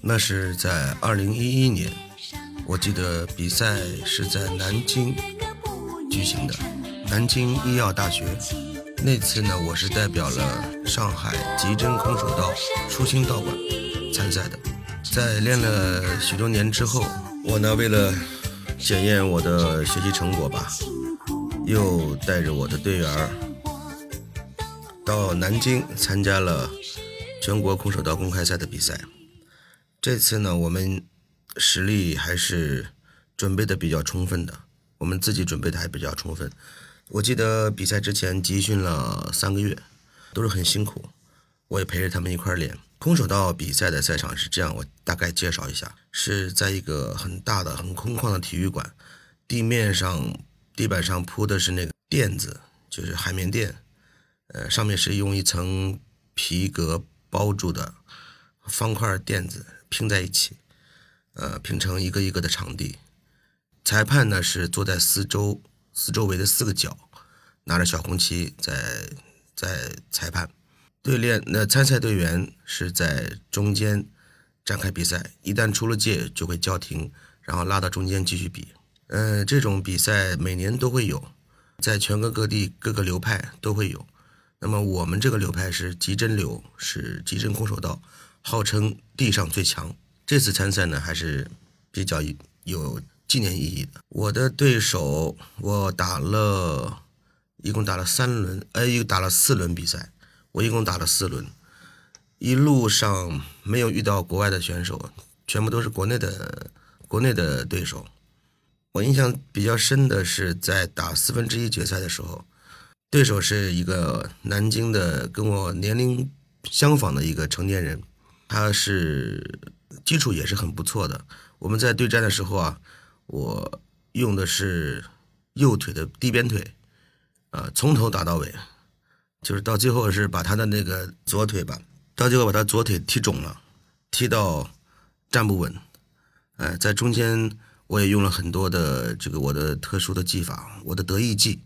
那是在二零一一年，我记得比赛是在南京举行的，南京医药大学。那次呢，我是代表了上海极真空手道初心道馆参赛的。在练了许多年之后，我呢为了检验我的学习成果吧，又带着我的队员到南京参加了全国空手道公开赛的比赛。这次呢，我们实力还是准备的比较充分的，我们自己准备的还比较充分。我记得比赛之前集训了三个月，都是很辛苦，我也陪着他们一块练。空手道比赛的赛场是这样，我大概介绍一下，是在一个很大的、很空旷的体育馆，地面上、地板上铺的是那个垫子，就是海绵垫，呃，上面是用一层皮革包住的方块垫子。拼在一起，呃，拼成一个一个的场地。裁判呢是坐在四周四周围的四个角，拿着小红旗在在裁判。队练那参赛队员是在中间展开比赛，一旦出了界就会叫停，然后拉到中间继续比。嗯，这种比赛每年都会有，在全国各地各个流派都会有。那么我们这个流派是极真流，是极真空手道。号称地上最强，这次参赛呢还是比较有纪念意义的。我的对手，我打了一共打了三轮，哎，又打了四轮比赛，我一共打了四轮，一路上没有遇到国外的选手，全部都是国内的国内的对手。我印象比较深的是在打四分之一决赛的时候，对手是一个南京的跟我年龄相仿的一个成年人。他是基础也是很不错的。我们在对战的时候啊，我用的是右腿的低边腿，啊，从头打到尾，就是到最后是把他的那个左腿吧，到最后把他左腿踢肿了，踢到站不稳。哎，在中间我也用了很多的这个我的特殊的技法，我的得意技，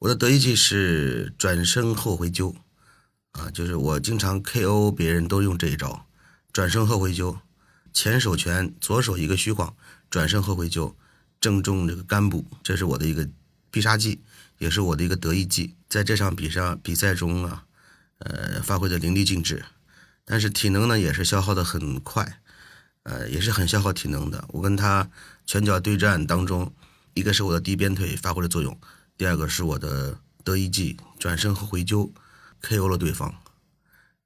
我的得意技是转身后回揪，啊，就是我经常 KO 别人都用这一招。转身后回揪，前手拳，左手一个虚晃，转身后回揪，正中这个肝部，这是我的一个必杀技，也是我的一个得意技。在这场比赛比赛中啊，呃，发挥的淋漓尽致，但是体能呢也是消耗的很快，呃，也是很消耗体能的。我跟他拳脚对战当中，一个是我的低鞭腿发挥了作用，第二个是我的得意技，转身后回揪，KO 了对方。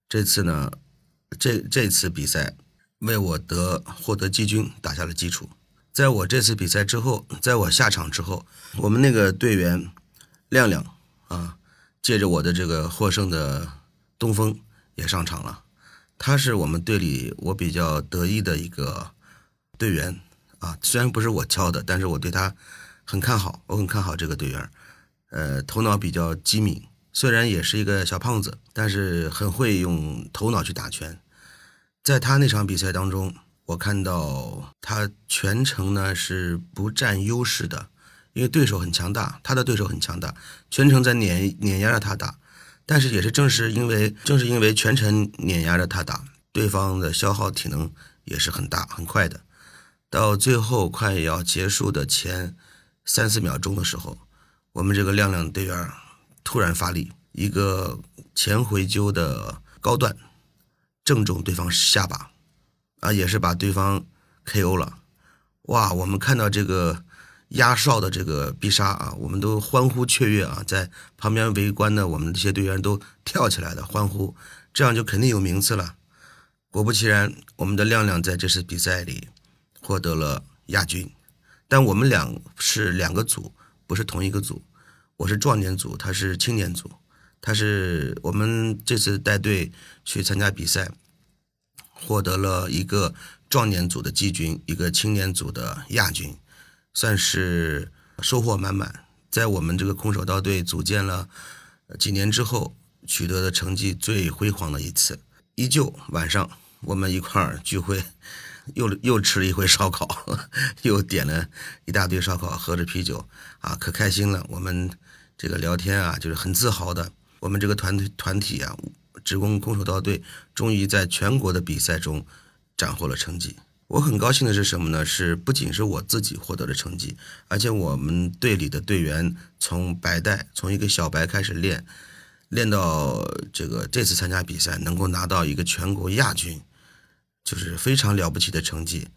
这次呢。这这次比赛为我得获得季军打下了基础。在我这次比赛之后，在我下场之后，我们那个队员亮亮啊，借着我的这个获胜的东风也上场了。他是我们队里我比较得意的一个队员啊，虽然不是我教的，但是我对他很看好，我很看好这个队员。呃，头脑比较机敏，虽然也是一个小胖子，但是很会用头脑去打拳。在他那场比赛当中，我看到他全程呢是不占优势的，因为对手很强大，他的对手很强大，全程在碾碾压着他打。但是也是正是因为正是因为全程碾压着他打，对方的消耗体能也是很大很快的。到最后快要结束的前三四秒钟的时候，我们这个亮亮队员突然发力，一个前回揪的高段。正中对方下巴，啊，也是把对方 KO 了，哇！我们看到这个压哨的这个必杀啊，我们都欢呼雀跃啊，在旁边围观的我们这些队员都跳起来的欢呼，这样就肯定有名次了。果不其然，我们的亮亮在这次比赛里获得了亚军，但我们俩是两个组，不是同一个组，我是壮年组，他是青年组。他是我们这次带队去参加比赛，获得了一个壮年组的季军，一个青年组的亚军，算是收获满满。在我们这个空手道队组建了几年之后，取得的成绩最辉煌的一次。依旧晚上我们一块儿聚会，又又吃了一回烧烤，又点了一大堆烧烤，喝着啤酒，啊，可开心了。我们这个聊天啊，就是很自豪的。我们这个团队团体啊，职工空手道队终于在全国的比赛中斩获了成绩。我很高兴的是什么呢？是不仅是我自己获得了成绩，而且我们队里的队员从白带，从一个小白开始练，练到这个这次参加比赛能够拿到一个全国亚军，就是非常了不起的成绩。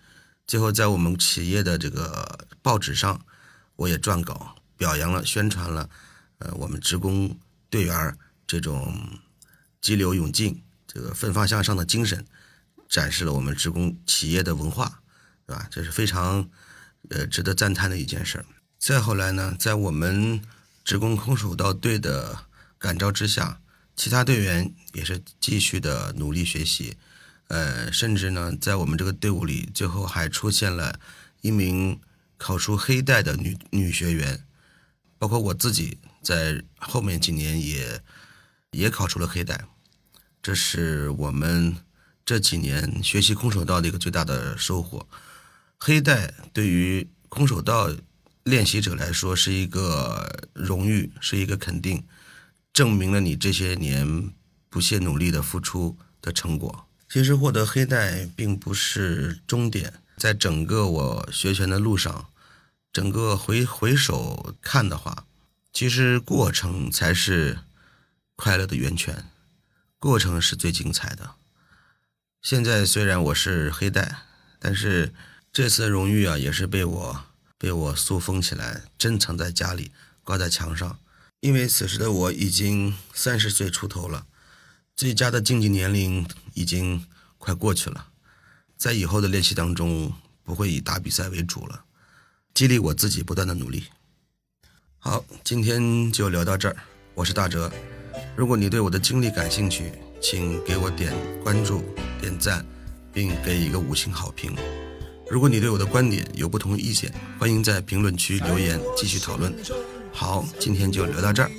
最后在我们企业的这个报纸上，我也撰稿表扬了、宣传了，呃，我们职工队员这种激流勇进、这个奋发向上的精神。展示了我们职工企业的文化，对吧？这是非常呃值得赞叹的一件事儿。再后来呢，在我们职工空手道队的感召之下，其他队员也是继续的努力学习，呃，甚至呢，在我们这个队伍里，最后还出现了一名考出黑带的女女学员，包括我自己在后面几年也也考出了黑带，这是我们。这几年学习空手道的一个最大的收获，黑带对于空手道练习者来说是一个荣誉，是一个肯定，证明了你这些年不懈努力的付出的成果。其实获得黑带并不是终点，在整个我学拳的路上，整个回回首看的话，其实过程才是快乐的源泉，过程是最精彩的。现在虽然我是黑带，但是这次荣誉啊，也是被我被我塑封起来，珍藏在家里，挂在墙上。因为此时的我已经三十岁出头了，最佳的竞技年龄已经快过去了，在以后的练习当中，不会以打比赛为主了，激励我自己不断的努力。好，今天就聊到这儿，我是大哲。如果你对我的经历感兴趣，请给我点关注、点赞，并给一个五星好评。如果你对我的观点有不同意见，欢迎在评论区留言继续讨论。好，今天就聊到这儿。